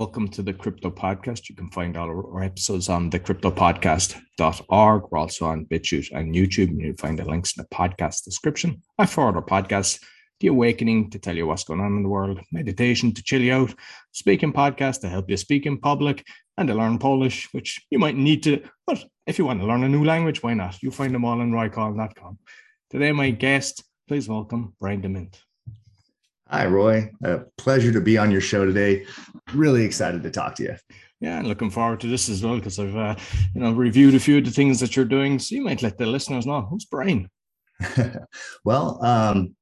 Welcome to the Crypto Podcast. You can find all our episodes on thecryptopodcast.org. We're also on BitChute and YouTube. And You can find the links in the podcast description. I forward our podcasts, The Awakening to tell you what's going on in the world, Meditation to chill you out, Speaking Podcast to help you speak in public, and to learn Polish, which you might need to. But if you want to learn a new language, why not? You'll find them all on roycall.com. Today, my guest, please welcome Brian De Mint. Hi, Roy. A pleasure to be on your show today. Really excited to talk to you. Yeah, and looking forward to this as well because I've uh, you know reviewed a few of the things that you're doing. So you might let the listeners know who's Brian. well, um,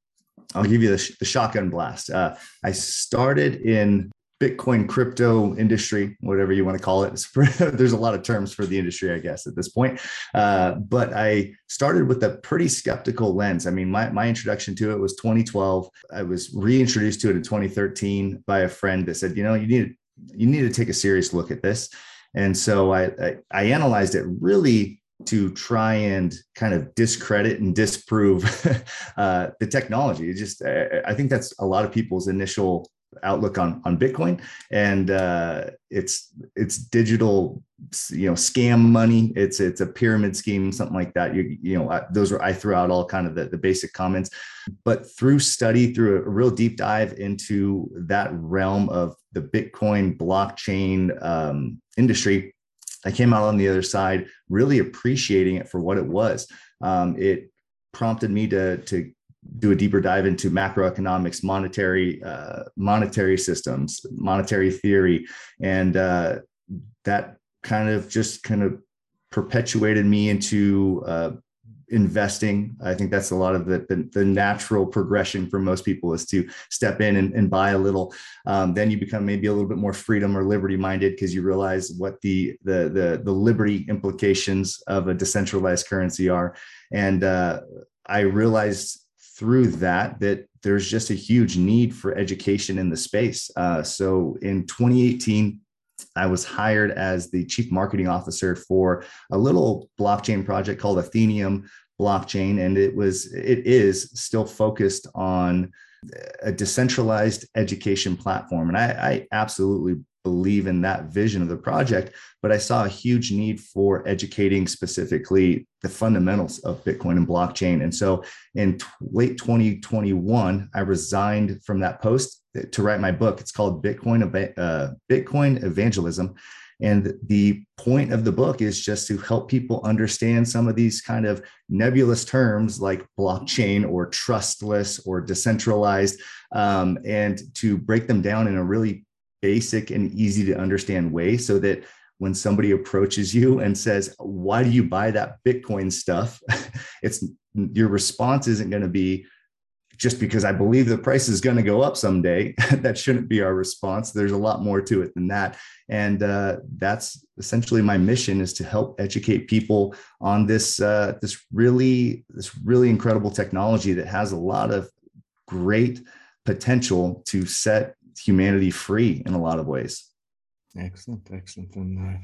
I'll give you the, sh- the shotgun blast. Uh, I started in Bitcoin crypto industry, whatever you want to call it. There's a lot of terms for the industry, I guess, at this point. Uh, but I started with a pretty skeptical lens. I mean, my, my introduction to it was 2012. I was reintroduced to it in 2013 by a friend that said, you know, you need you need to take a serious look at this. And so I, I, I analyzed it really to try and kind of discredit and disprove uh, the technology. It just, I think that's a lot of people's initial outlook on on Bitcoin, and uh, it's it's digital, you know, scam money. It's it's a pyramid scheme, something like that. You you know, I, those are I threw out all kind of the, the basic comments, but through study, through a real deep dive into that realm of the Bitcoin blockchain um, industry, I came out on the other side really appreciating it for what it was. Um, it prompted me to to do a deeper dive into macroeconomics, monetary uh, monetary systems, monetary theory, and uh, that kind of just kind of perpetuated me into uh, investing. I think that's a lot of the, the, the, natural progression for most people is to step in and, and buy a little. Um, then you become maybe a little bit more freedom or liberty minded because you realize what the, the, the, the liberty implications of a decentralized currency are. And uh, I realized through that that there's just a huge need for education in the space. Uh, so in 2018, I was hired as the chief marketing officer for a little blockchain project called Atheneum blockchain, and it was it is still focused on a decentralized education platform. And I, I absolutely believe in that vision of the project, but I saw a huge need for educating specifically the fundamentals of Bitcoin and blockchain. And so in t- late 2021, I resigned from that post to write my book. It's called Bitcoin, uh, Bitcoin Evangelism. And the point of the book is just to help people understand some of these kind of nebulous terms like blockchain or trustless or decentralized, um, and to break them down in a really basic and easy to understand way so that when somebody approaches you and says why do you buy that bitcoin stuff? It's your response isn't going to be just because i believe the price is going to go up someday. That shouldn't be our response. There's a lot more to it than that. And uh, that's essentially my mission is to help educate people on this uh, this really this really incredible technology that has a lot of great potential to set humanity free in a lot of ways. Excellent, excellent. And uh,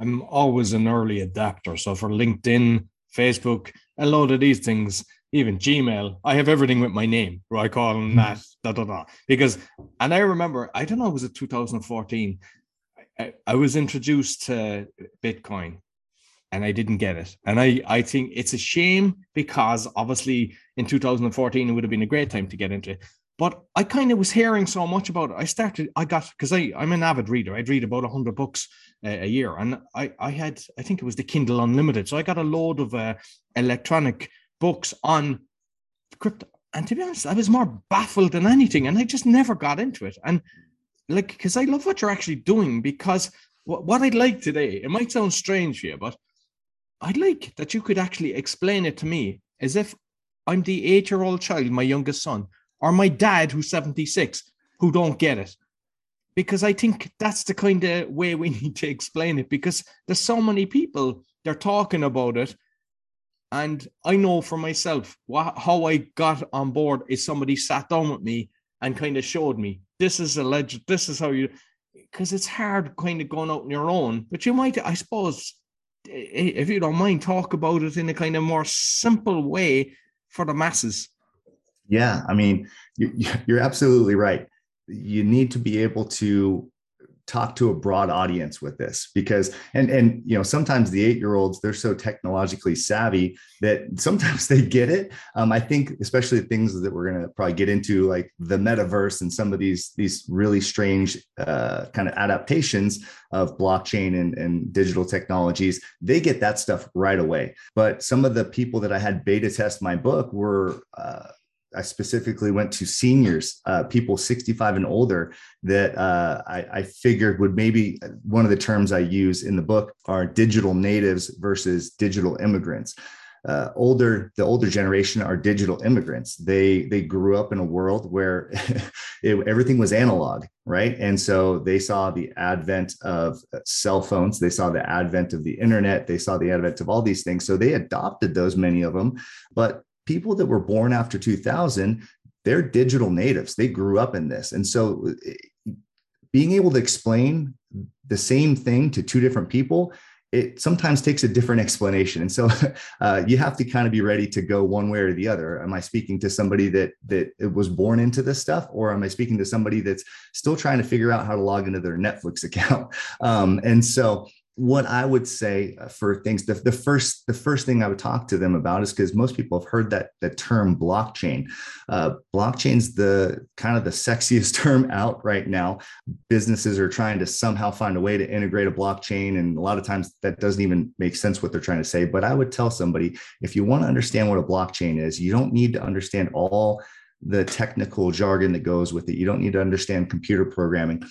I'm always an early adapter. So for LinkedIn, Facebook, a lot of these things, even Gmail, I have everything with my name, Roy Collin hmm. that, da, da, da. Because, and I remember, I don't know, was it 2014? I, I was introduced to Bitcoin and I didn't get it. And I, I think it's a shame because obviously in 2014 it would have been a great time to get into it. But I kind of was hearing so much about it. I started, I got, because I'm an avid reader. I'd read about 100 books uh, a year. And I, I had, I think it was the Kindle Unlimited. So I got a load of uh, electronic books on crypto. And to be honest, I was more baffled than anything. And I just never got into it. And like, because I love what you're actually doing, because what, what I'd like today, it might sound strange for you, but I'd like that you could actually explain it to me as if I'm the eight year old child, my youngest son, or my dad who's 76 who don't get it. Because i think that's the kind of way we need to explain it because there's so many people they're talking about it and i know for myself what, how i got on board is somebody sat down with me and kind of showed me this is a legend this is how you because it's hard kind of going out on your own but you might i suppose if you don't mind talk about it in a kind of more simple way for the masses yeah, I mean, you're absolutely right. You need to be able to talk to a broad audience with this because and and you know sometimes the eight year olds they're so technologically savvy that sometimes they get it um, i think especially things that we're going to probably get into like the metaverse and some of these these really strange uh, kind of adaptations of blockchain and, and digital technologies they get that stuff right away but some of the people that i had beta test my book were uh, I specifically went to seniors, uh, people 65 and older that uh, I, I, figured would maybe one of the terms I use in the book are digital natives versus digital immigrants. Uh, older, the older generation are digital immigrants. They they grew up in a world where it, everything was analog, right? And so they saw the advent of cell phones. They saw the advent of the internet. They saw the advent of all these things. So they adopted those, many of them. But people that were born after 2000 they're digital natives. They grew up in this. And so eh, being able to explain the same thing to two different people it sometimes takes a different explanation. And so uh, you have to kind of be ready to go one way or the other. Am i speaking to somebody that that was born into this stuff or am i speaking to somebody that's still trying to figure out how to log into their netflix account? Um, and so what I would say uh, for things, the, the first the first thing I would talk to them about is because most people have heard that the term blockchain. Uh, blockchain's the kind of the sexiest term out right now. Businesses are trying to somehow find a way to integrate a blockchain, and a lot of times that doesn't even make sense what they're trying to say. But I would tell somebody if you want to understand what a blockchain is, you don't need to understand all the technical jargon that goes with it. You don't need to understand computer programming.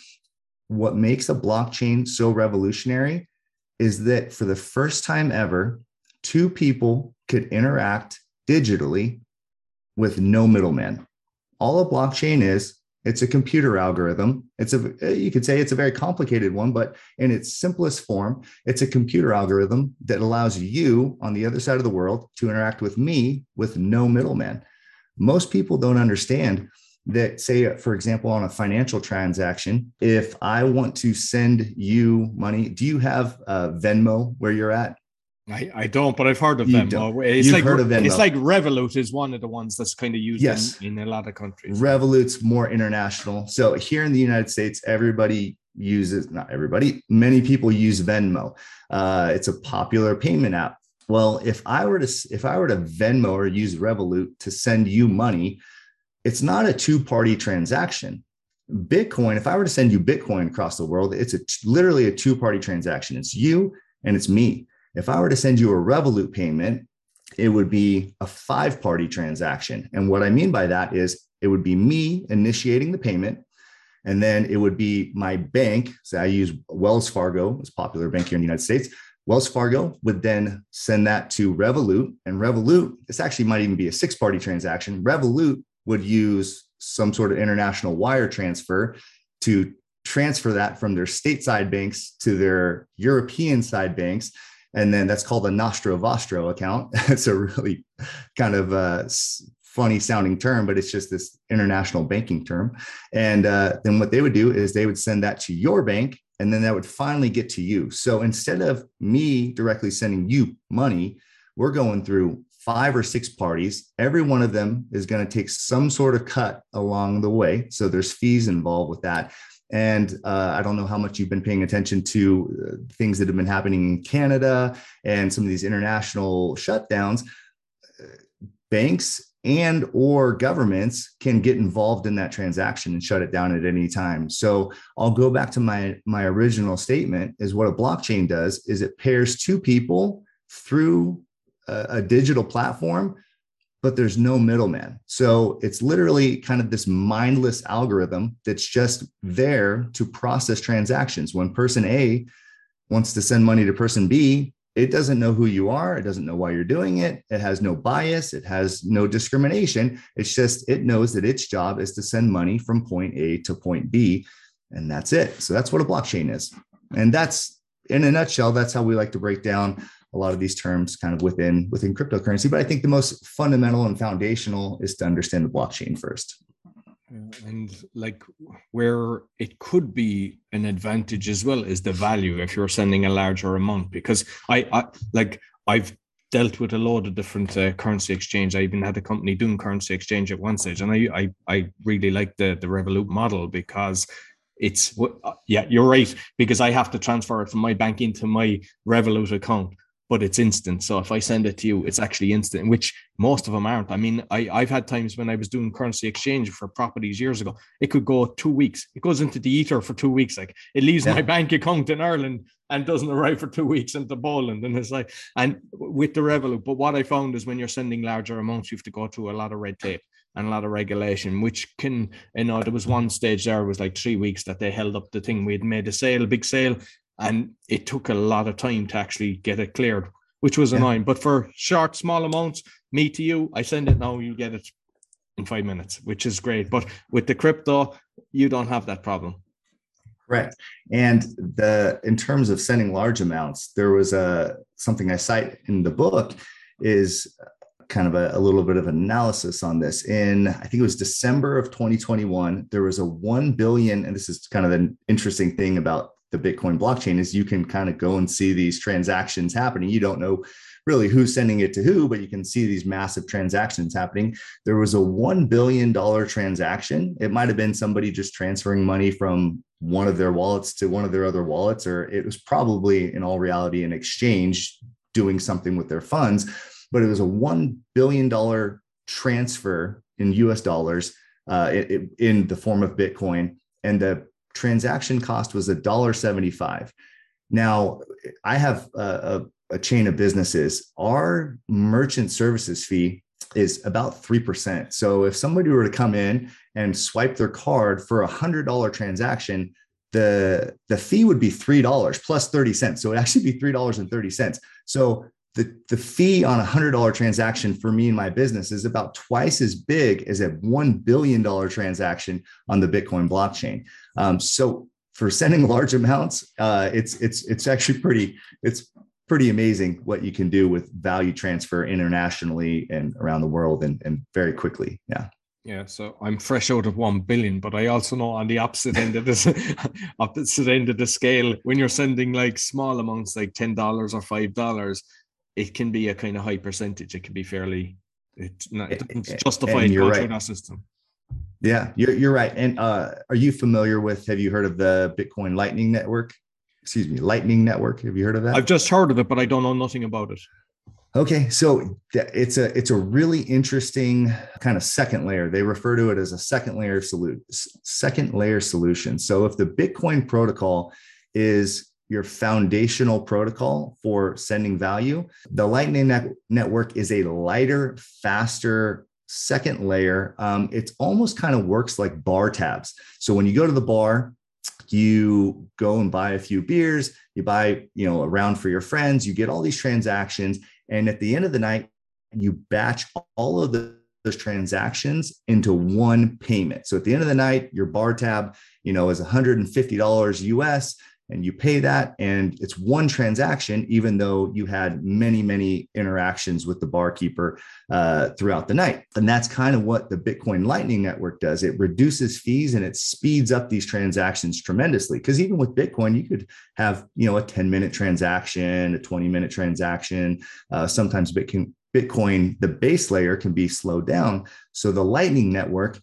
What makes a blockchain so revolutionary is that for the first time ever, two people could interact digitally with no middleman. All a blockchain is, it's a computer algorithm. It's a you could say it's a very complicated one, but in its simplest form, it's a computer algorithm that allows you on the other side of the world to interact with me with no middleman. Most people don't understand that say for example on a financial transaction if i want to send you money do you have uh, venmo where you're at I, I don't, but I've heard of them. It's You've like heard of Venmo. It's like Revolut is one of the ones that's kind of used yes. in, in a lot of countries. Revolut's more international. So here in the United States, everybody uses not everybody, many people use Venmo. Uh, it's a popular payment app. Well, if I were to if I were to Venmo or use Revolut to send you money, it's not a two party transaction. Bitcoin, if I were to send you Bitcoin across the world, it's a, literally a two party transaction. It's you and it's me. If I were to send you a Revolut payment, it would be a five party transaction. And what I mean by that is it would be me initiating the payment. And then it would be my bank. So I use Wells Fargo, it's popular bank here in the United States. Wells Fargo would then send that to Revolut. And Revolut, this actually might even be a six party transaction. Revolut would use some sort of international wire transfer to transfer that from their stateside banks to their European side banks. And then that's called a Nostro Vostro account. it's a really kind of uh, funny sounding term, but it's just this international banking term. And uh, then what they would do is they would send that to your bank, and then that would finally get to you. So instead of me directly sending you money, we're going through five or six parties. Every one of them is going to take some sort of cut along the way. So there's fees involved with that. And uh, I don't know how much you've been paying attention to uh, things that have been happening in Canada and some of these international shutdowns. Banks and or governments can get involved in that transaction and shut it down at any time. So I'll go back to my my original statement is what a blockchain does is it pairs two people through a, digital platform, but there's no middleman. So it's literally kind of this mindless algorithm that's just there to process transactions. When person A wants to send money to person B, it doesn't know who you are. It doesn't know why you're doing it. It has no bias. It has no discrimination. It's just, it knows that its job is to send money from point A to point B. And that's it. So that's what a blockchain is. And that's in a nutshell, that's how we like to break down a lot of these terms kind of within within cryptocurrency but i think the most fundamental and foundational is to understand the blockchain first. And like where it could be an advantage as well is the value if you're sending a larger amount because i, I like i've dealt with a lot of different uh, currency exchange. I even had a company doing currency exchange at one stage and i i, I really like the the revolut model because it's uh, yeah, you're right because I have to transfer it from my bank into my Revolut account but it's instant. So if I send it to you, it's actually instant, which most of them aren't. I mean, I, I've had times when I was doing currency exchange for properties years ago, it could go two weeks. It goes into the ether for two weeks. Like it leaves yeah. my bank account in Ireland and doesn't arrive for two weeks into Poland. And it's like, and with the Revolut. But what I found is when you're sending larger amounts, you have to go through a lot of red tape and a lot of regulation, which can, you know, there was one stage there was like three weeks that they held up the thing. We had made a sale, big sale, and it took a lot of time to actually get it cleared, which was yeah. annoying. But for short, small amounts, me to you, I send it now, you get it in five minutes, which is great. But with the crypto, you don't have that problem. Correct. And the in terms of sending large amounts, there was a something I cite in the book is kind of a, a, little bit of analysis on this. In I think it was December of 2021, there was a 1 billion, and this is kind of an interesting thing about the Bitcoin blockchain is you can kind of go and see these transactions happening. You don't know really who's sending it to who, but you can see these massive transactions happening. There was a $1 billion transaction. It might have been somebody just transferring money from one of their wallets to one of their other wallets, or it was probably in all reality an exchange doing something with their funds. But it was a $1 billion transfer in US dollars uh, it, in the form of Bitcoin. And the transaction cost was a dollar seventy-five. Now, I have a, a, a chain of businesses. Our merchant services fee is about 3%. So if somebody were to come in and swipe their card for a $100 transaction, the, the fee would be $3 plus 30 cents. So it actually be $3.30. So the, the fee on a hundred dollar transaction for me and my business is about twice as big as a $1 billion transaction on the Bitcoin blockchain. Um, so for sending large amounts, uh, it's, it's, it's actually pretty, it's pretty amazing what you can do with value transfer internationally and around the world and, and very quickly. Yeah. Yeah, so I'm fresh out of one billion, but I also know on the opposite end of this opposite end of the scale, when you're sending like small amounts like ten dollars or five dollars, it can be a kind of high percentage. It can be fairly it's not it's justified going right. through that system. Yeah, you're you're right. And uh, are you familiar with? Have you heard of the Bitcoin Lightning Network? Excuse me, Lightning Network. Have you heard of that? I've just heard of it, but I don't know nothing about it. Okay, so it's a it's a really interesting kind of second layer. They refer to it as a second layer solution. Second layer solution. So if the Bitcoin protocol is your foundational protocol for sending value. The Lightning net- Network is a lighter, faster second layer. Um, it almost kind of works like bar tabs. So when you go to the bar, you go and buy a few beers, you buy, you know, a round for your friends, you get all these transactions. And at the end of the night, you batch all of the those transactions into one payment. So at the end of the night, your bar tab, you know, is $150 US and you pay that and it's one transaction even though you had many many interactions with the barkeeper uh, throughout the night. And that's kind of what the bitcoin lightning network does. It reduces fees and it speeds up these transactions tremendously. Because even with bitcoin you could have you know a 10 minute transaction a 20 minute transaction. Uh, sometimes bitcoin bitcoin the base layer can be slowed down. So the lightning network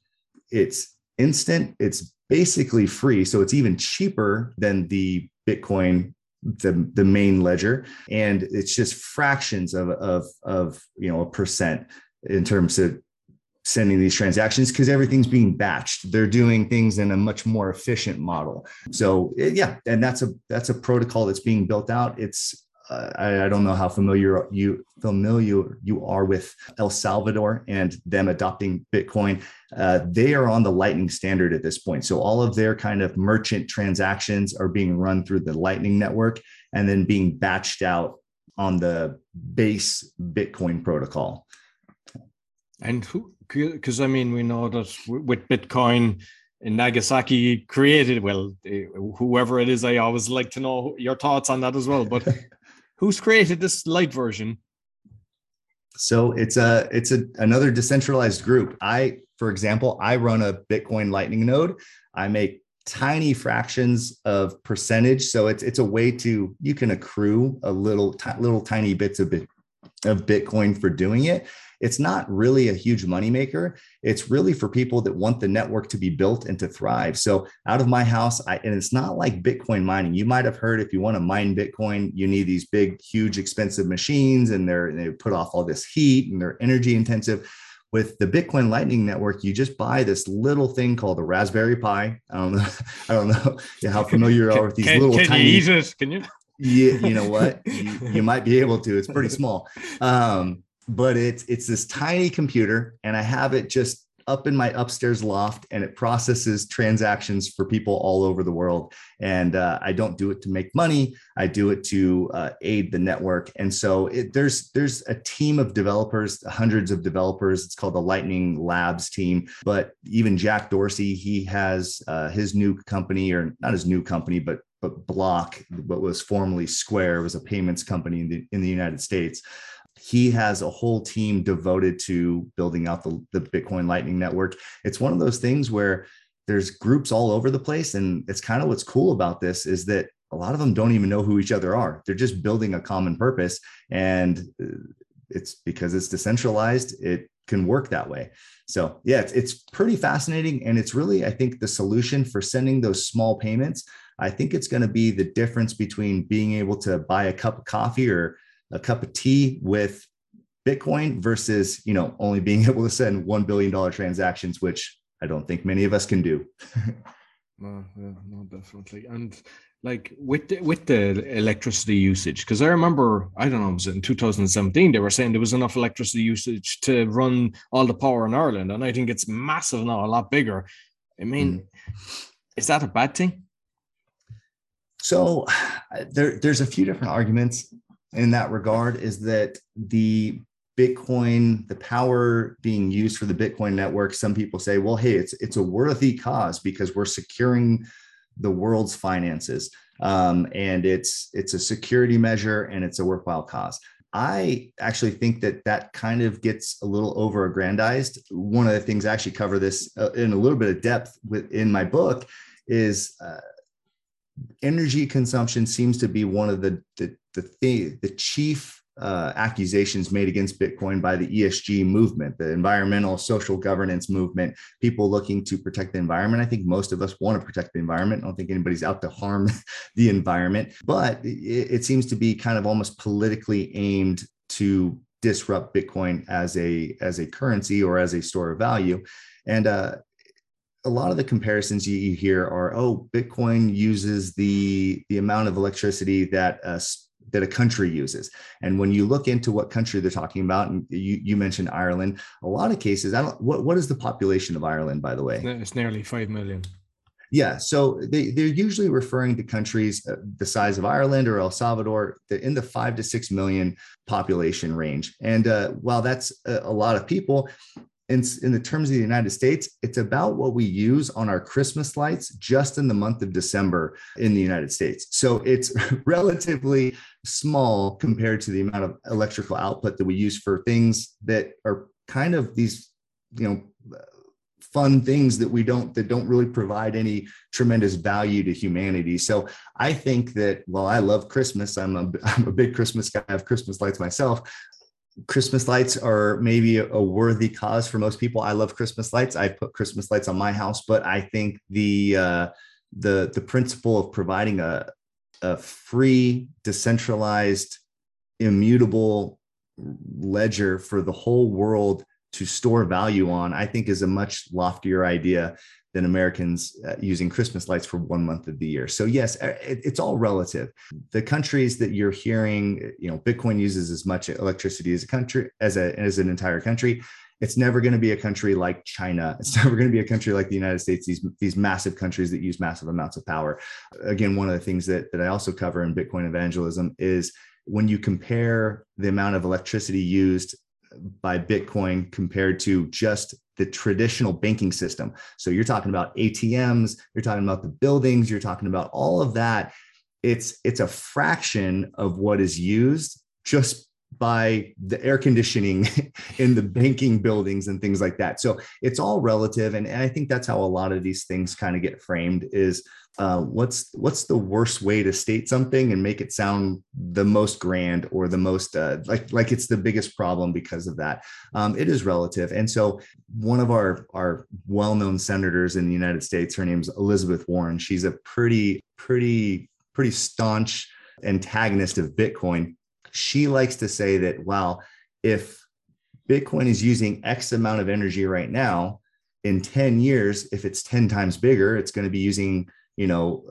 it's instant it's basically free. So it's even cheaper than the Bitcoin, the, the main ledger. And it's just fractions of, of, of, you know, a percent in terms of sending these transactions because everything's being batched they're doing things in a much more efficient model so yeah and that's a that's a protocol that's being built out it's I, I, don't know how familiar you familiar you are with El Salvador and them adopting Bitcoin. Uh, they are on the Lightning standard at this point, so all of their kind of merchant transactions are being run through the Lightning network and then being batched out on the base Bitcoin protocol. And who? Because I mean, we know that with Bitcoin. In Nagasaki created well whoever it is i always like to know your thoughts on that as well but who's created this light version? So it's a it's a another decentralized group. I for example i run a bitcoin lightning node. I make tiny fractions of percentage. So it's it's a way to you can accrue a little t- little tiny bits of bit of Bitcoin for doing it. It's not really a huge moneymaker. It's really for people that want the network to be built and to thrive. So out of my house, I, and it's not like Bitcoin mining. You might have heard if you want to mine Bitcoin, you need these big, huge, expensive machines, and they're they put off all this heat and they're energy intensive with the Bitcoin Lightning Network, you just buy this little thing called a Raspberry Pi. I don't know. I don't know how familiar you are with these can, little can tiny. You? Can you? Yeah, you know what? you, you, might be able to. It's pretty small, um, but it's it's this tiny computer, and I have it just up in my upstairs loft and it processes transactions for people all over the world. And uh, I don't do it to make money. I do it to uh, aid the network. And so it, there's there's a team of developers, hundreds of developers. It's called the Lightning Labs team. But even Jack Dorsey, he has uh, his new company, or not his new company, but but Block, what was formerly Square, was a payments company in the in the United States he has a whole team devoted to building out the, the Bitcoin Lightning Network. It's one of those things where there's groups all over the place. And it's kind of what's cool about this is that a lot of them don't even know who each other are. They're just building a common purpose. And uh, it's because it's decentralized, it can work that way. So, yeah, it's, it's pretty fascinating. And it's really, I think, the solution for sending those small payments. I think it's going to be the difference between being able to buy a cup of coffee or a cup of tea with Bitcoin versus, you know, only being able to send $1 billion transactions, which I don't think many of us can do. no, yeah, no, definitely. And like with the, with the electricity usage, because I remember, I don't know, it was in 2017, they were saying there was enough electricity usage to run all the power in Ireland. And I think it's massive now, a lot bigger. I mean, mm. is that a bad thing? So there, there's a few different arguments in that regard is that the Bitcoin, the power being used for the Bitcoin network, some people say, well, hey, it's it's a worthy cause because we're securing the world's finances, um, and it's it's a security measure and it's a worthwhile cause. I actually think that that kind of gets a little over aggrandized. One of the things I actually cover this uh, in a little bit of depth within my book is uh, energy consumption seems to be one of the the the, the chief uh, accusations made against Bitcoin by the ESG movement, the environmental social governance movement, people looking to protect the environment. I think most of us want to protect the environment. I don't think anybody's out to harm the environment, but it, it seems to be kind of almost politically aimed to disrupt Bitcoin as a as a currency or as a store of value. And uh, a lot of the comparisons you, you, hear are, oh, Bitcoin uses the the amount of electricity that a that a country uses. And when you look into what country they're talking about, and you, you mentioned Ireland, a lot of cases, I don't, what, what is the population of Ireland, by the way? It's nearly 5 million. Yeah, so they, they're usually referring to countries uh, the size of Ireland or El Salvador, in the five to six million population range. And uh, while that's a, a lot of people, in, in the terms of the United States, it's about what we use on our Christmas lights just in the month of December in the United States. So it's relatively small compared to the amount of electrical output that we use for things that are kind of these, you know, fun things that we don't that don't really provide any tremendous value to humanity. So i think that well i love christmas. I'm a, I'm a big christmas guy. I have christmas lights myself Christmas lights are maybe a worthy cause for most people. I love Christmas lights. I put Christmas lights on my house, but I think the uh, the the principle of providing a a free, decentralized, immutable ledger for the whole world to store value on, I think is a much loftier idea than Americans uh, using Christmas lights for one month of the year. So yes, uh, it's all relative. The countries that you're hearing, you know, Bitcoin uses as much electricity as a country as a as an entire country. It's never going to be a country like China. It's never going to be a country like the United States. These these massive countries that use massive amounts of power. Again, one of the things that that I also cover in Bitcoin evangelism is when you compare the amount of electricity used by Bitcoin compared to just the traditional banking system. So you're talking about ATMs, you're talking about the buildings, you're talking about all of that. It's it's a fraction of what is used just by the air conditioning in the banking buildings and things like that. So it's all relative. And, and I think that's how a lot of these things kind of get framed is uh, what's what's the worst way to state something and make it sound the most grand or the most uh, like like it's the biggest problem because of that um, it is relative and so one of our our well-known senators in the united states her name's elizabeth warren she's a pretty pretty pretty staunch antagonist of bitcoin she likes to say that well if bitcoin is using x amount of energy right now in 10 years if it's 10 times bigger it's going to be using you know,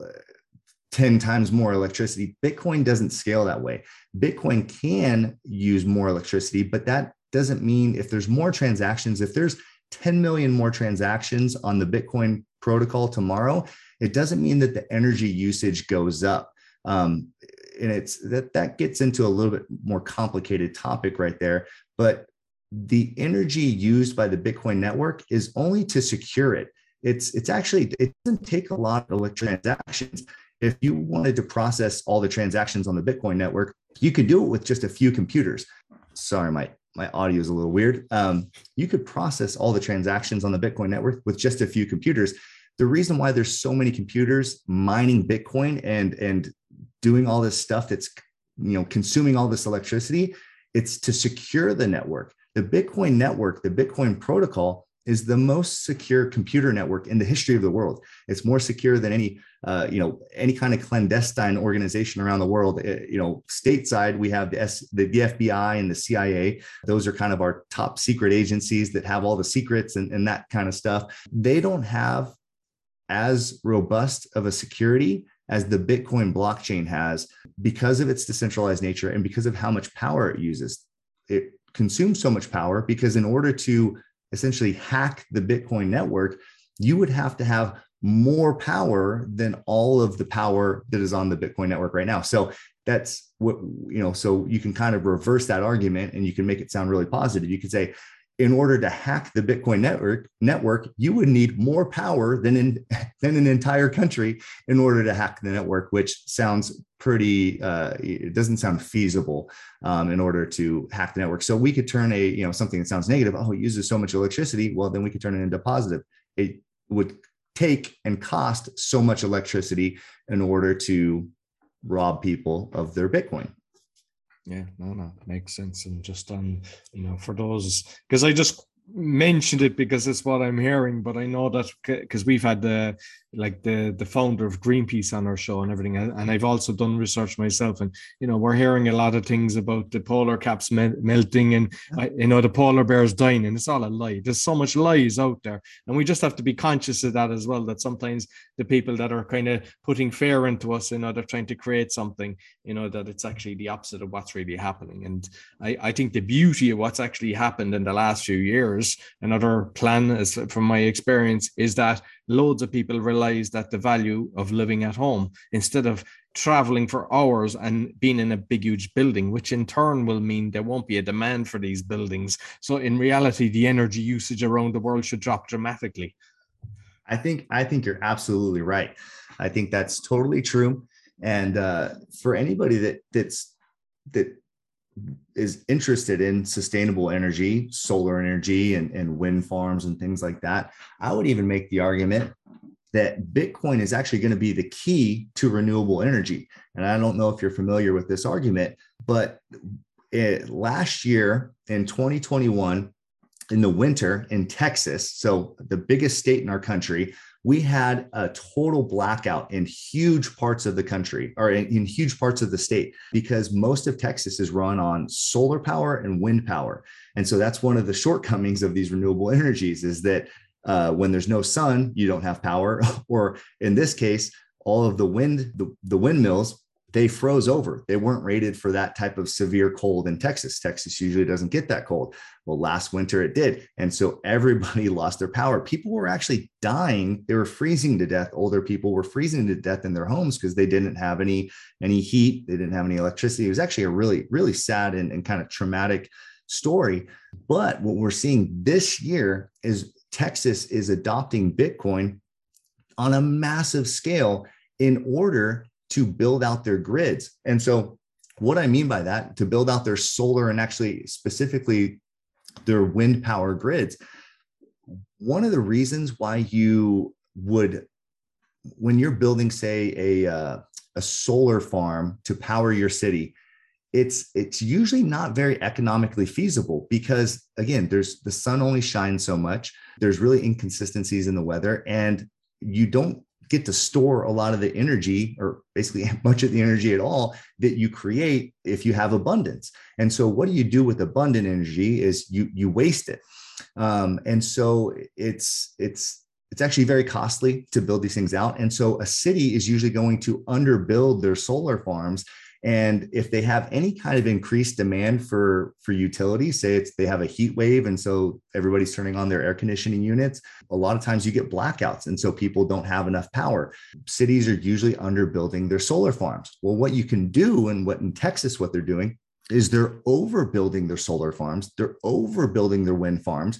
10 times more electricity. Bitcoin doesn't scale that way. Bitcoin can use more electricity, but that doesn't mean if there's more transactions, if there's 10 million more transactions on the Bitcoin protocol tomorrow, it doesn't mean that the energy usage goes up. Um, and it's that that gets into a little bit more complicated topic right there. But the energy used by the Bitcoin network is only to secure it. It's it's actually it doesn't take a lot of transactions. If you wanted to process all the transactions on the bitcoin network you could do it with just a few computers. Sorry my my audio is a little weird. Um, you could process all the transactions on the bitcoin network with just a few computers. The reason why there's so many computers mining bitcoin and and doing all this stuff that's you know consuming all this electricity it's to secure the network the bitcoin network the bitcoin protocol is the most secure computer network in the history of the world. It's more secure than any, uh, you know, any kind of clandestine organization around the world. It, uh, you know, stateside we have the, S, the FBI and the CIA. Those are kind of our top secret agencies that have all the secrets and, and that kind of stuff. They don't have as robust of a security as the Bitcoin blockchain has because of its decentralized nature and because of how much power it uses. It consumes so much power because in order to essentially hack the Bitcoin network, you would have to have more power than all of the power that is on the Bitcoin network right now. So that's what, you know, so you can kind of reverse that argument and you can make it sound really positive. You could say, in order to hack the Bitcoin network, network, you would need more power than in than an entire country in order to hack the network, which sounds pretty. Uh, it doesn't sound feasible um, in order to hack the network. So we could turn a you know something that sounds negative. Oh, it uses so much electricity. Well, then we could turn it into positive. It would take and cost so much electricity in order to rob people of their Bitcoin. Yeah, no, no, makes sense. And just on, you know, for those, because I just mentioned it because it's what I'm hearing, but I know that because we've had the like the the founder of Greenpeace on our show and everything, and I've also done research myself, and you know we're hearing a lot of things about the polar caps me- melting, and I, you know the polar bears dying, and it's all a lie. There's so much lies out there, and we just have to be conscious of that as well. That sometimes the people that are kind of putting fear into us, you know, they're trying to create something, you know, that it's actually the opposite of what's really happening. And I I think the beauty of what's actually happened in the last few years, another plan, as from my experience, is that loads of people realize that the value of living at home instead of traveling for hours and being in a big huge building which in turn will mean there won't be a demand for these buildings. So in reality the energy usage around the world should drop dramatically. I think i think you're absolutely right. I think that's totally true. And uh, for anybody that that's that is interested in sustainable energy, solar energy, and, and wind farms and things like that, I would even make the argument that Bitcoin is actually going to be the key to renewable energy. And I don't know if you're familiar with this argument, but it, last year in 2021, in the winter in Texas, so the biggest state in our country, we had a total blackout in huge parts of the country or in, in, huge parts of the state because most of Texas is run on solar power and wind power. And so that's one of the shortcomings of these renewable energies is that uh, when there's no sun, you don't have power. or in this case, all of the wind, the, the windmills they froze over. They weren't rated for that type of severe cold in Texas. Texas usually doesn't get that cold. Well, last winter it did. And so everybody lost their power. People were actually dying. They were freezing to death. Older people were freezing to death in their homes because they didn't have any any heat. They didn't have any electricity. It was actually a really, really sad and, and kind of traumatic story. But what we're seeing this year is Texas is adopting Bitcoin on a massive scale in order to build out their grids. And so what I mean by that, to build out their solar and actually specifically their wind power grids, one of the reasons why you would, when you're building, say, a, uh, a solar farm to power your city, it's it's usually not very economically feasible because again there's the sun only shines so much there's really inconsistencies in the weather and you don't get to store a lot of the energy or basically much of the energy at all that you create if you have abundance. And so what do you do with abundant energy is you you waste it. Um, and so it's it's it's actually very costly to build these things out. And so a city is usually going to underbuild their solar farms and if they have any kind of increased demand for for utilities say it's they have a heat wave and so everybody's turning on their air conditioning units a lot of times you get blackouts and so people don't have enough power. Cities are usually underbuilding their solar farms. Well what you can do and what in texas what they're doing is they're overbuilding their solar farms they're overbuilding their wind farms.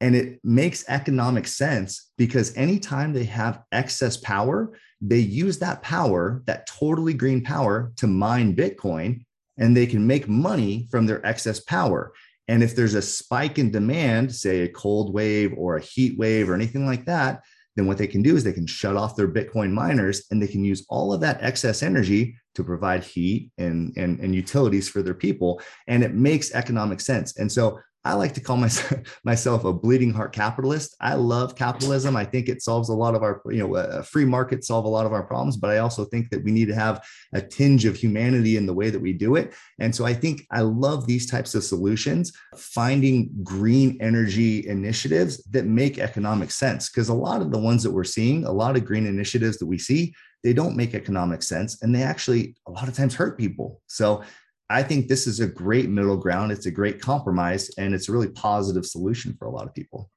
And it makes economic sense because anytime they have excess power, they use that power, that totally green power, to mine Bitcoin and they can make money from their excess power. And if there's a spike in demand, say a cold wave or a heat wave or anything like that, then what they can do is they can shut off their Bitcoin miners and they can use all of that excess energy to provide heat and, and, and utilities for their people. And it makes economic sense. And so I like to call myself, myself a bleeding heart capitalist. I love capitalism. I think it solves a lot of our, you know, a free market solve a lot of our problems, but I also think that we need to have a tinge of humanity in the way that we do it. And so I think I love these types of solutions, finding green energy initiatives that make economic sense. Because a lot of the ones that we're seeing, a lot of green initiatives that we see, they don't make economic sense and they actually a lot of times hurt people. So I think this is a great middle ground. It's a great compromise, and it's a really positive solution for a lot of people.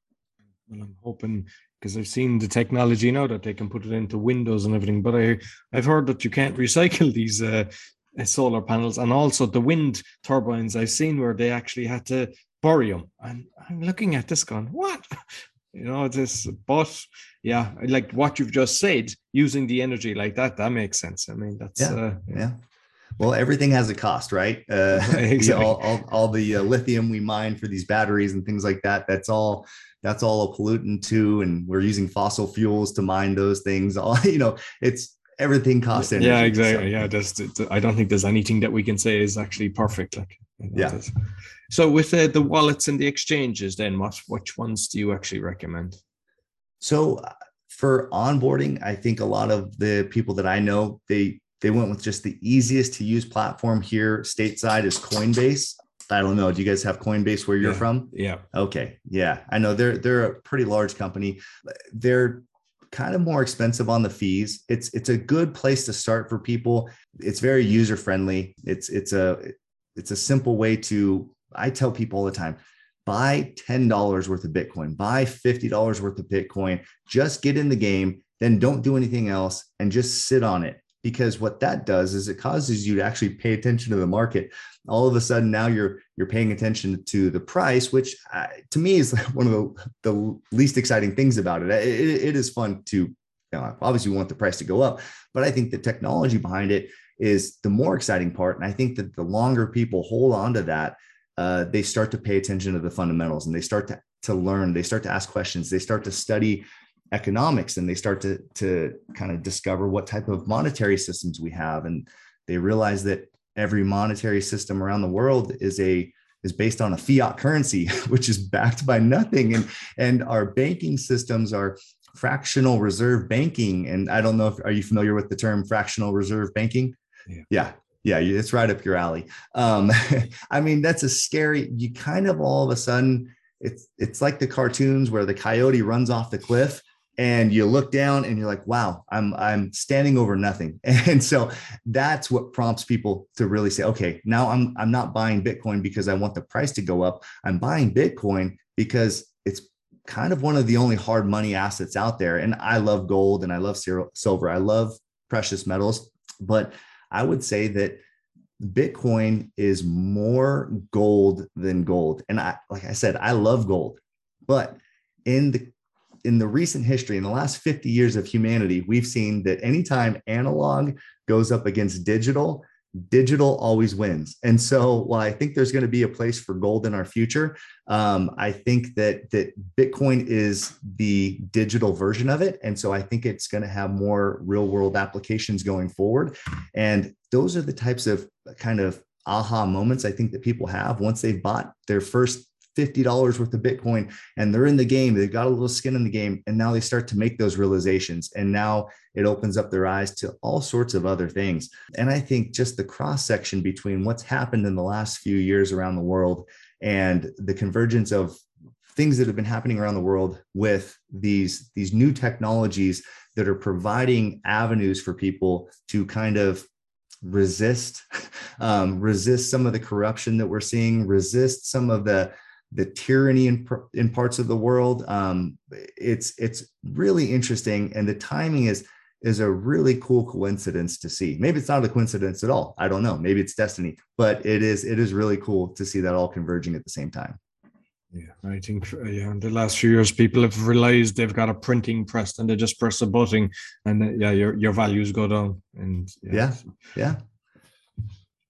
Well, I'm hoping because I've seen the technology now that they can put it into windows and everything. But I I've heard that you can't recycle these uh, uh, solar panels and also the wind turbines. I've seen where they actually had to bury them, and I'm looking at this going, what? You know, this, but yeah, like what you've just said, using the energy like that, that makes sense. I mean, that's yeah, uh, yeah. Well, everything has a cost, right? Uh, exactly. all, all, all, the uh, lithium we mine for these batteries and things like that. That's all. That's all a pollutant too, and we're using fossil fuels to mine those things. All you know, it's everything costs energy. Yeah, exactly. So. Yeah, just I don't think there's anything that we can say is actually perfect. Like, you know, yeah. So with uh, the wallets and the exchanges, then what which ones do you actually recommend? So uh, for onboarding, I think a lot of the people that I know they they went with just the easiest to use platform here stateside is Coinbase. I don't know. Do you guys have Coinbase where you're yeah. from? Yeah. Okay. Yeah. I know they're they're a pretty large company. They're kind of more expensive on the fees. It's it's a good place to start for people. It's very user friendly. It's it's a it's a simple way to I tell people all the time, buy $10 worth of Bitcoin, buy $50 worth of Bitcoin, just get in the game, then don't do anything else and just sit on it because what that does is it causes you to actually pay attention to the market. All of a sudden now you're you're paying attention to the price which uh, to me is one of the, the least exciting things about it. it it is fun to you know, obviously we want the price to go up but i think the technology behind it is the more exciting part and i think that the longer people hold on to that uh, they start to pay attention to the fundamentals and they start to, to learn. They start to ask questions. They start to study economics and they start to to kind of discover what type of monetary systems we have and they realize that every monetary system around the world is a is based on a fiat currency which is backed by nothing and and our banking systems are fractional reserve banking and i don't know if are you familiar with the term fractional reserve banking? Yeah, yeah yeah it's right up your alley. Um i mean that's a scary you kind of all of a sudden it's it's like the cartoons where the coyote runs off the cliff and you look down and you're like wow i'm i'm standing over nothing. And so that's what prompts people to really say okay now i'm i'm not buying bitcoin because i want the price to go up. I'm buying bitcoin because it's kind of one of the only hard money assets out there. And i love gold and i love silver. I love precious metals. But i would say that bitcoin is more gold than gold. And i like i said i love gold. But in the in the recent history, in the last 50 years of humanity, we've seen that anytime analog goes up against digital, digital always wins. And so while I think there's going to be a place for gold in our future, um, I think that that Bitcoin is the digital version of it. And so I think it's going to have more real world applications going forward. And those are the types of kind of aha moments I think that people have once they've bought their first $50 worth of Bitcoin and they're in the game. They've got a little skin in the game. And now they start to make those realizations. And now it opens up their eyes to all sorts of other things. And I think just the cross section between what's happened in the last few years around the world and the convergence of things that have been happening around the world with these, these new technologies that are providing avenues for people to kind of resist um, resist some of the corruption that we're seeing resist some of the the tyranny in, in parts of the world. Um, it's it's really interesting, and the timing is is a really cool coincidence to see. Maybe it's not a coincidence at all. I don't know. Maybe it's destiny, but it is it is really cool to see that all converging at the same time. Yeah, I think yeah, in the last few years, people have realized they've got a printing press and they just press a button, and uh, yeah, your your values go down. And yeah, yeah, yeah.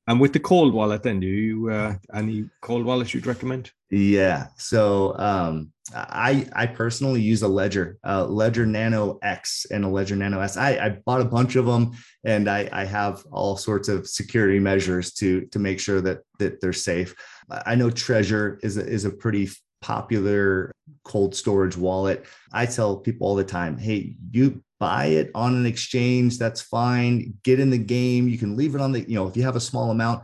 And with the cold wallet, then do you uh, any cold wallets you'd recommend? Yeah. So um, I I personally use a Ledger, uh, Ledger Nano X and a Ledger Nano S. I, I bought a bunch of them, and I, I have all sorts of security measures to to make sure that that they're safe. I know Trezor is a, is a pretty popular cold storage wallet. I tell people all the time, hey, you buy it on an exchange that's fine get in the game you can leave it on the you know if you have a small amount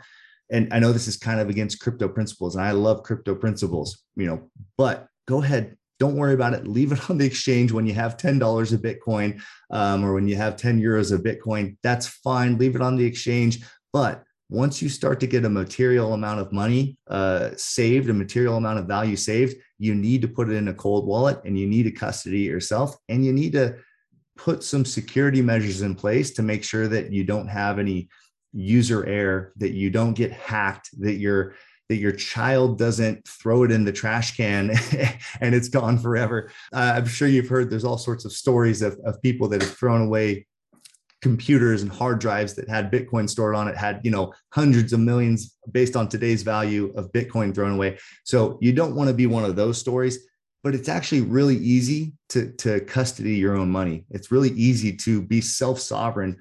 and i know this is kind of against crypto principles and i love crypto principles you know but go ahead. Don't worry about it. Leave it on the exchange when you have $10 of bitcoin um, or when you have 10 euros of bitcoin. That's fine. Leave it on the exchange. But once you start to get a material amount of money uh, saved, a material amount of value saved, you need to put it in a cold wallet and you need to custody yourself. And you need to put some security measures in place to make sure that you don't have any user error, that you don't get hacked, that your that your child doesn't throw it in the trash can and it's gone forever. Uh, I'm sure you've heard there's all sorts of stories of, of people that have thrown away computers and hard drives that had Bitcoin stored on it, had you know hundreds of millions based on today's value of Bitcoin thrown away. So you don't want to be one of those stories but it's actually really easy to, to custody your own money. It's really easy to be self sovereign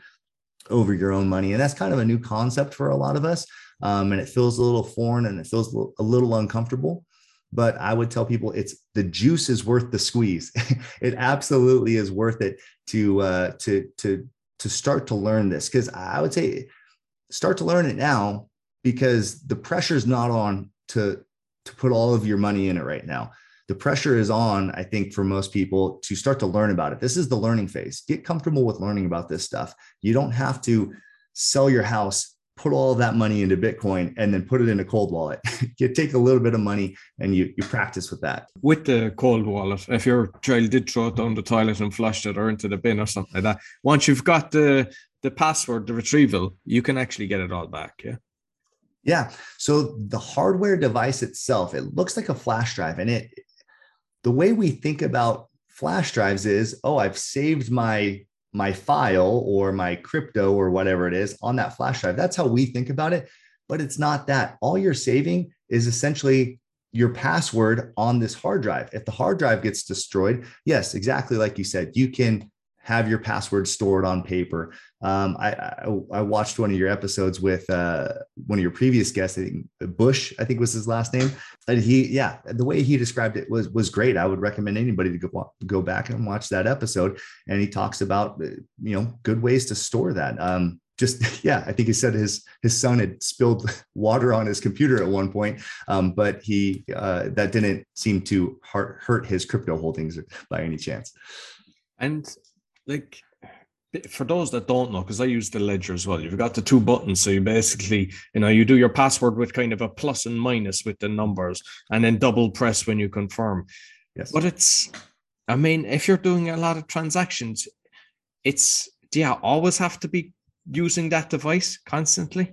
over your own money. And that's kind of a new concept for a lot of us. Um, and it feels a little foreign and it feels a little uncomfortable. But I would tell people it's the juice is worth the squeeze. it absolutely is worth it to uh, to to to start to learn this because I would say start to learn it now because the pressure is not on to to put all of your money in it right now the pressure is on, I think, for most people to start to learn about it. This is the learning phase. Get comfortable with learning about this stuff. You don't have to sell your house, put all of that money into Bitcoin, and then put it in a cold wallet. you take a little bit of money and you you practice with that. With the cold wallet, if your child did throw it down the toilet and flushed it or into the bin or something like that, once you've got the the password, the retrieval, you can actually get it all back. Yeah. Yeah. So the hardware device itself, it looks like a flash drive and it the way we think about flash drives is oh i've saved my my file or my crypto or whatever it is on that flash drive. That's how we think about it but it's not that. All you're saving is essentially your password on this hard drive. If the hard drive gets destroyed yes exactly like you said you can have your password stored on paper. Um, I, I, I watched one of your episodes with uh, one of your previous guests, I think Bush, I think was his last name. And he, yeah, the way he described it was was great. I would recommend anybody to go go back and watch that episode. And he talks about uh, you know good ways to store that. Um, just yeah, I think he said his his son had spilled water on his computer at one point, um, but he uh, that didn't seem to hurt, hurt his crypto holdings by any chance. And like for those that don't know, because I use the ledger as well, you've got the two buttons. So you basically, you know, you do your password with kind of a plus and minus with the numbers and then double press when you confirm. Yes. But it's, I mean, if you're doing a lot of transactions, it's, yeah, always have to be using that device constantly?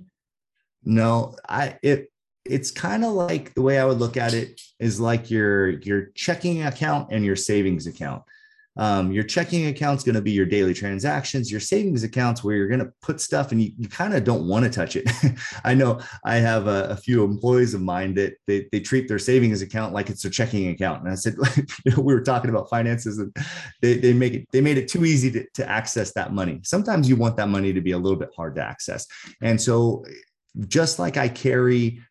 No, I, it, it's kind of like the way I would look at it is like your your checking account and your savings account Um, your checking account's going to be your daily transactions, your savings accounts where you're going to put stuff and you, you kind of don't want to touch it. I know I have a, a, few employees of mine that they, they treat their savings account like it's their checking account. And I said, you know, we were talking about finances and they, they make it, they made it too easy to, to access that money. Sometimes you want that money to be a little bit hard to access. And so just like I carry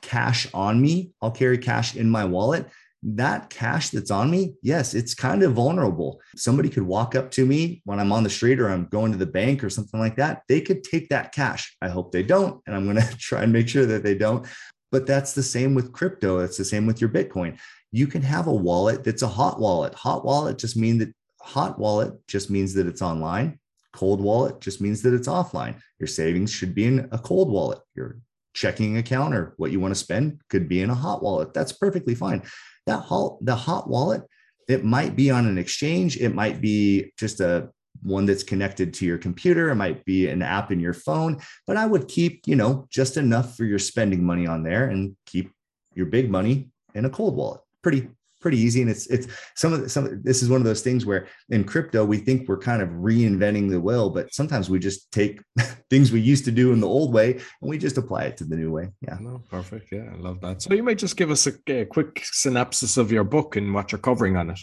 cash on me, I'll carry cash in my wallet that cash that's on me, yes, it's kind of vulnerable. Somebody could walk up to me when I'm on the street or I'm going to the bank or something like that. They could take that cash. I hope they don't. And I'm going to try and make sure that they don't. But that's the same with crypto. It's the same with your Bitcoin. You can have a wallet that's a hot wallet. Hot wallet just means that hot wallet just means that it's online. Cold wallet just means that it's offline. Your savings should be in a cold wallet. Your checking account or what you want to spend could be in a hot wallet. That's perfectly fine that hot, the hot wallet, it might be on an exchange. It might be just a one that's connected to your computer. It might be an app in your phone, but I would keep, you know, just enough for your spending money on there and keep your big money in a cold wallet. Pretty, pretty easy. And it's it's some of the, some this is one of those things where in crypto we think we're kind of reinventing the wheel, but sometimes we just take things we used to do in the old way and we just apply it to the new way. Yeah. No, perfect. Yeah, I love that. So you might just give us a, a quick synopsis of your book and what you're covering on it.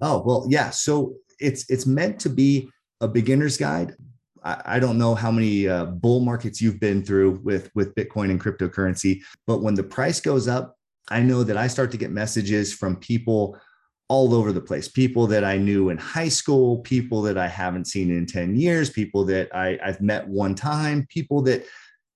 Oh well, yeah. So it's it's meant to be a beginner's guide. I, don't know how many uh, bull markets you've been through with with Bitcoin and cryptocurrency, but when the price goes up, I know that I start to get messages from people all over the place people that I knew in high school, people that I haven't seen in 10 years, people that I, I've met one time, people that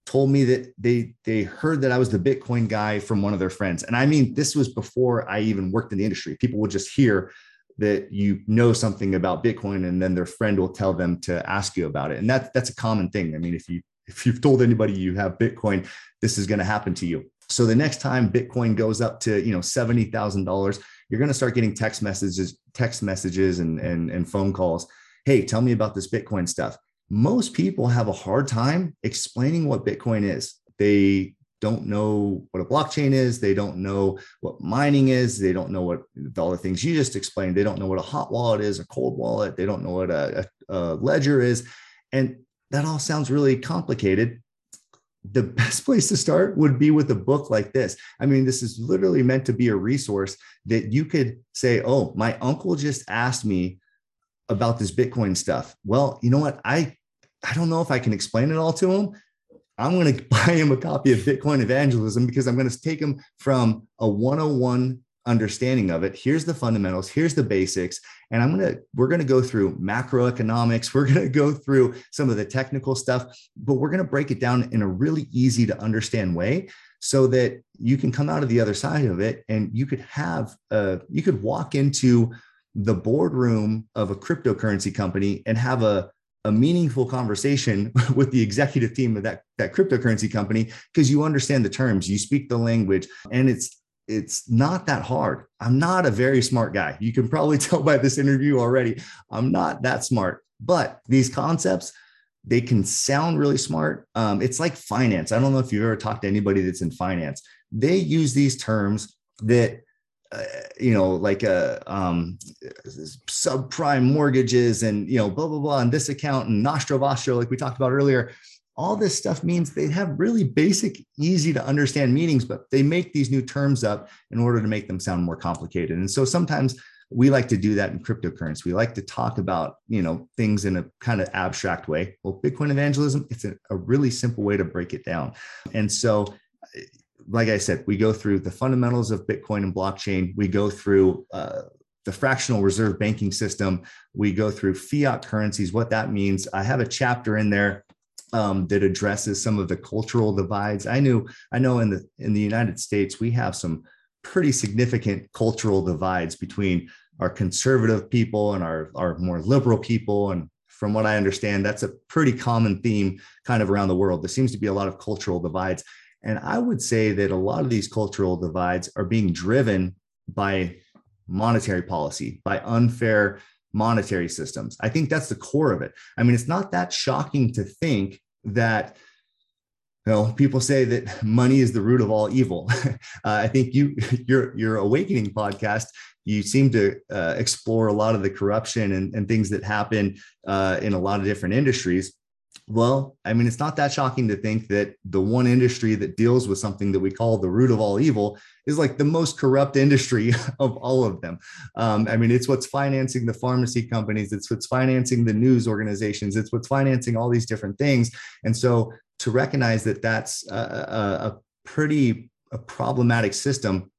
told me that they they heard that I was the Bitcoin guy from one of their friends. And I mean, this was before I even worked in the industry. People would just hear that you know something about Bitcoin and then their friend will tell them to ask you about it. And that's that's a common thing. I mean, if you if you've told anybody you have Bitcoin, this is going to happen to you. So the next time Bitcoin goes up to, you know, $70,000, you're going to start getting text messages, text messages and, and, and phone calls. Hey, tell me about this Bitcoin stuff. Most people have a hard time explaining what Bitcoin is. They don't know what a blockchain is. They don't know what mining is. They don't know what all the things you just explained. They don't know what a hot wallet is, a cold wallet. They don't know what a, a, a ledger is. And that all sounds really complicated the best place to start would be with a book like this. I mean, this is literally meant to be a resource that you could say, "Oh, my uncle just asked me about this Bitcoin stuff." Well, you know what? I I don't know if I can explain it all to him. I'm going to buy him a copy of Bitcoin Evangelism because I'm going to take him from a 101 understanding of it. Here's the fundamentals, here's the basics. And I'm going to, we're going to go through macroeconomics. We're going to go through some of the technical stuff, but we're going to break it down in a really easy to understand way so that you can come out of the other side of it and you could have, uh, you could walk into the boardroom of a cryptocurrency company and have a, a meaningful conversation with the executive team of that, that cryptocurrency company because you understand the terms, you speak the language, and it's it's not that hard. I'm not a very smart guy. You can probably tell by this interview already. I'm not that smart, but these concepts, they can sound really smart. Um, it's like finance. I don't know if you've ever talked to anybody that's in finance. They use these terms that, uh, you know, like a uh, um, subprime mortgages and you know, blah blah blah, and this account and nostro vostro, like we talked about earlier all this stuff means they have really basic, easy to understand meanings, but they make these new terms up in order to make them sound more complicated. And so sometimes we like to do that in cryptocurrency. We like to talk about, you know, things in a kind of abstract way. Well, Bitcoin evangelism, it's a, a really simple way to break it down. And so like I said, we go through the fundamentals of Bitcoin and blockchain. We go through uh, the fractional reserve banking system. We go through fiat currencies, what that means. I have a chapter in there um, that addresses some of the cultural divides. I knew, I know in the in the United States we have some pretty significant cultural divides between our conservative people and our our more liberal people. And from what I understand, that's a pretty common theme kind of around the world. There seems to be a lot of cultural divides, and I would say that a lot of these cultural divides are being driven by monetary policy, by unfair monetary systems. I think that's the core of it. I mean, it's not that shocking to think that you know people say that money is the root of all evil uh, i think you your your awakening podcast you seem to uh, explore a lot of the corruption and, and things that happen uh, in a lot of different industries. Well, I mean, it's not that shocking to think that the one industry that deals with something that we call the root of all evil is like the most corrupt industry of all of them. Um, I mean, it's what's financing the pharmacy companies, it's what's financing the news organizations, it's what's financing all these different things. And so to recognize that that's a, a, pretty a problematic system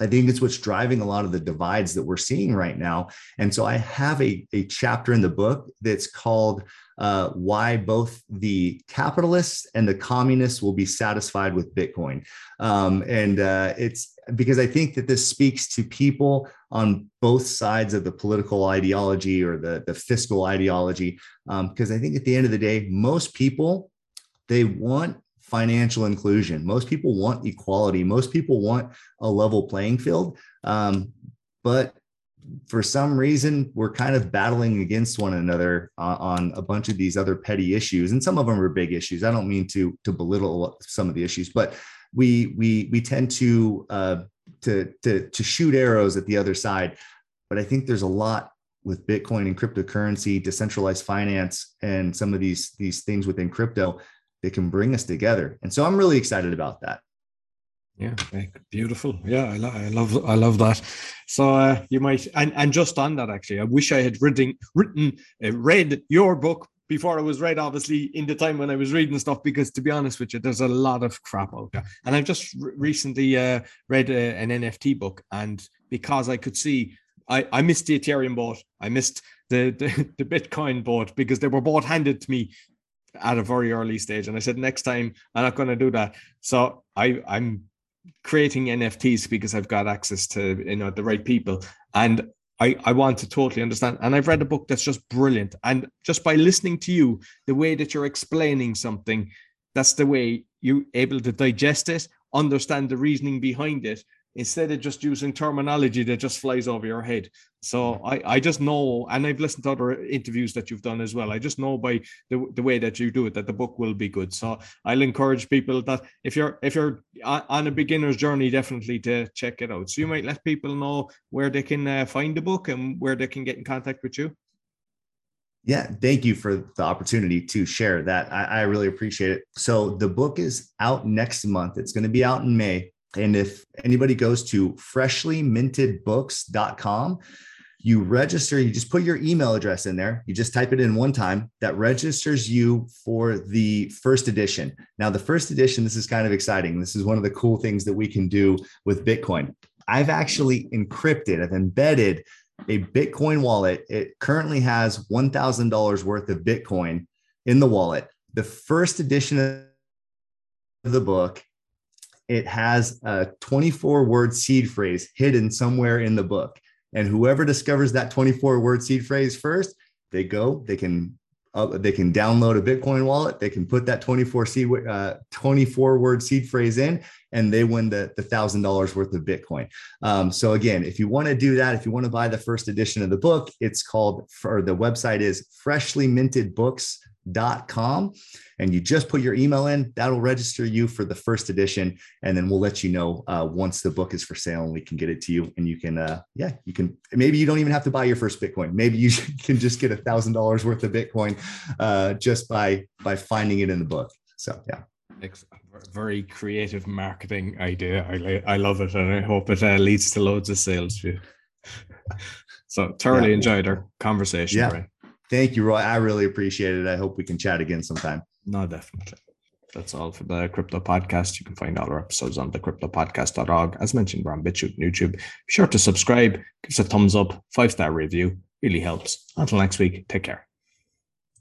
I think it's what's driving a lot of the divides that we're seeing right now. And so I have a, a chapter in the book that's called uh, Why Both the Capitalists and the Communists Will Be Satisfied with Bitcoin. Um, and uh, it's because I think that this speaks to people on both sides of the political ideology or the, the fiscal ideology. Because um, I think at the end of the day, most people, they want financial inclusion. Most people want equality. Most people want a level playing field. Um, but for some reason, we're kind of battling against one another uh, on a bunch of these other petty issues, and some of them are big issues. I don't mean to to belittle some of the issues, but we we we tend to uh, to to to shoot arrows at the other side. But I think there's a lot with Bitcoin and cryptocurrency, decentralized finance, and some of these these things within crypto that can bring us together. And so I'm really excited about that. Yeah, beautiful. Yeah, I, lo- I love I love that. So uh, you might and and just on that actually, I wish I had written written uh, read your book before I was read. Obviously, in the time when I was reading stuff, because to be honest with you, there's a lot of crap out there. And I've just re- recently uh, read uh, an NFT book, and because I could see, I I missed the Ethereum boat, I missed the, the the Bitcoin boat because they were both handed to me at a very early stage. And I said, next time I'm not going to do that. So I, I'm creating NFTs because I've got access to you know the right people. And I, I want to totally understand. And I've read a book that's just brilliant. And just by listening to you, the way that you're explaining something, that's the way you're able to digest it, understand the reasoning behind it, instead of just using terminology that just flies over your head. So I, I just know, and I've listened to other interviews that you've done as well. I just know by the, the way that you do it that the book will be good. So I'll encourage people that if you're if you're on a beginner's journey, definitely to check it out. So you might let people know where they can uh, find the book and where they can get in contact with you. Yeah, thank you for the opportunity to share that. I, I really appreciate it. So the book is out next month. It's going to be out in May. And if anybody goes to freshlymintedbooks.com, you register, you just put your email address in there. You just type it in one time. That registers you for the first edition. Now, the first edition, this is kind of exciting. This is one of the cool things that we can do with Bitcoin. I've actually encrypted, I've embedded a Bitcoin wallet. It currently has $1,000 worth of Bitcoin in the wallet. The first edition of the book it has a 24 word seed phrase hidden somewhere in the book. And whoever discovers that 24 word seed phrase first, they go, they can uh, they can download a Bitcoin wallet. They can put that 24 seed, uh, 24 word seed phrase in, and they win the the thousand dollars worth of Bitcoin. Um, so again, if you want to do that, if you want to buy the first edition of the book, it's called, or the website is freshly minted books com and you just put your email in that'll register you for the first edition and then we'll let you know uh, once the book is for sale and we can get it to you and you can uh, yeah you can maybe you don't even have to buy your first bitcoin. Maybe you can just get a thousand dollars worth of bitcoin uh, just by by finding it in the book. So yeah. Very creative marketing idea. I, I love it and i hope it uh, leads to loads of sales for you. So thoroughly yeah. enjoyed our conversation yeah. Thank you, Roy. I really appreciate it. I hope we can chat again sometime. No, definitely. That's all for the Crypto Podcast. You can find all our episodes on thecryptopodcast.org. As mentioned, we're on BitChute and YouTube. Be sure to subscribe, give us a thumbs up, five star review. Really helps. Until next week, take care.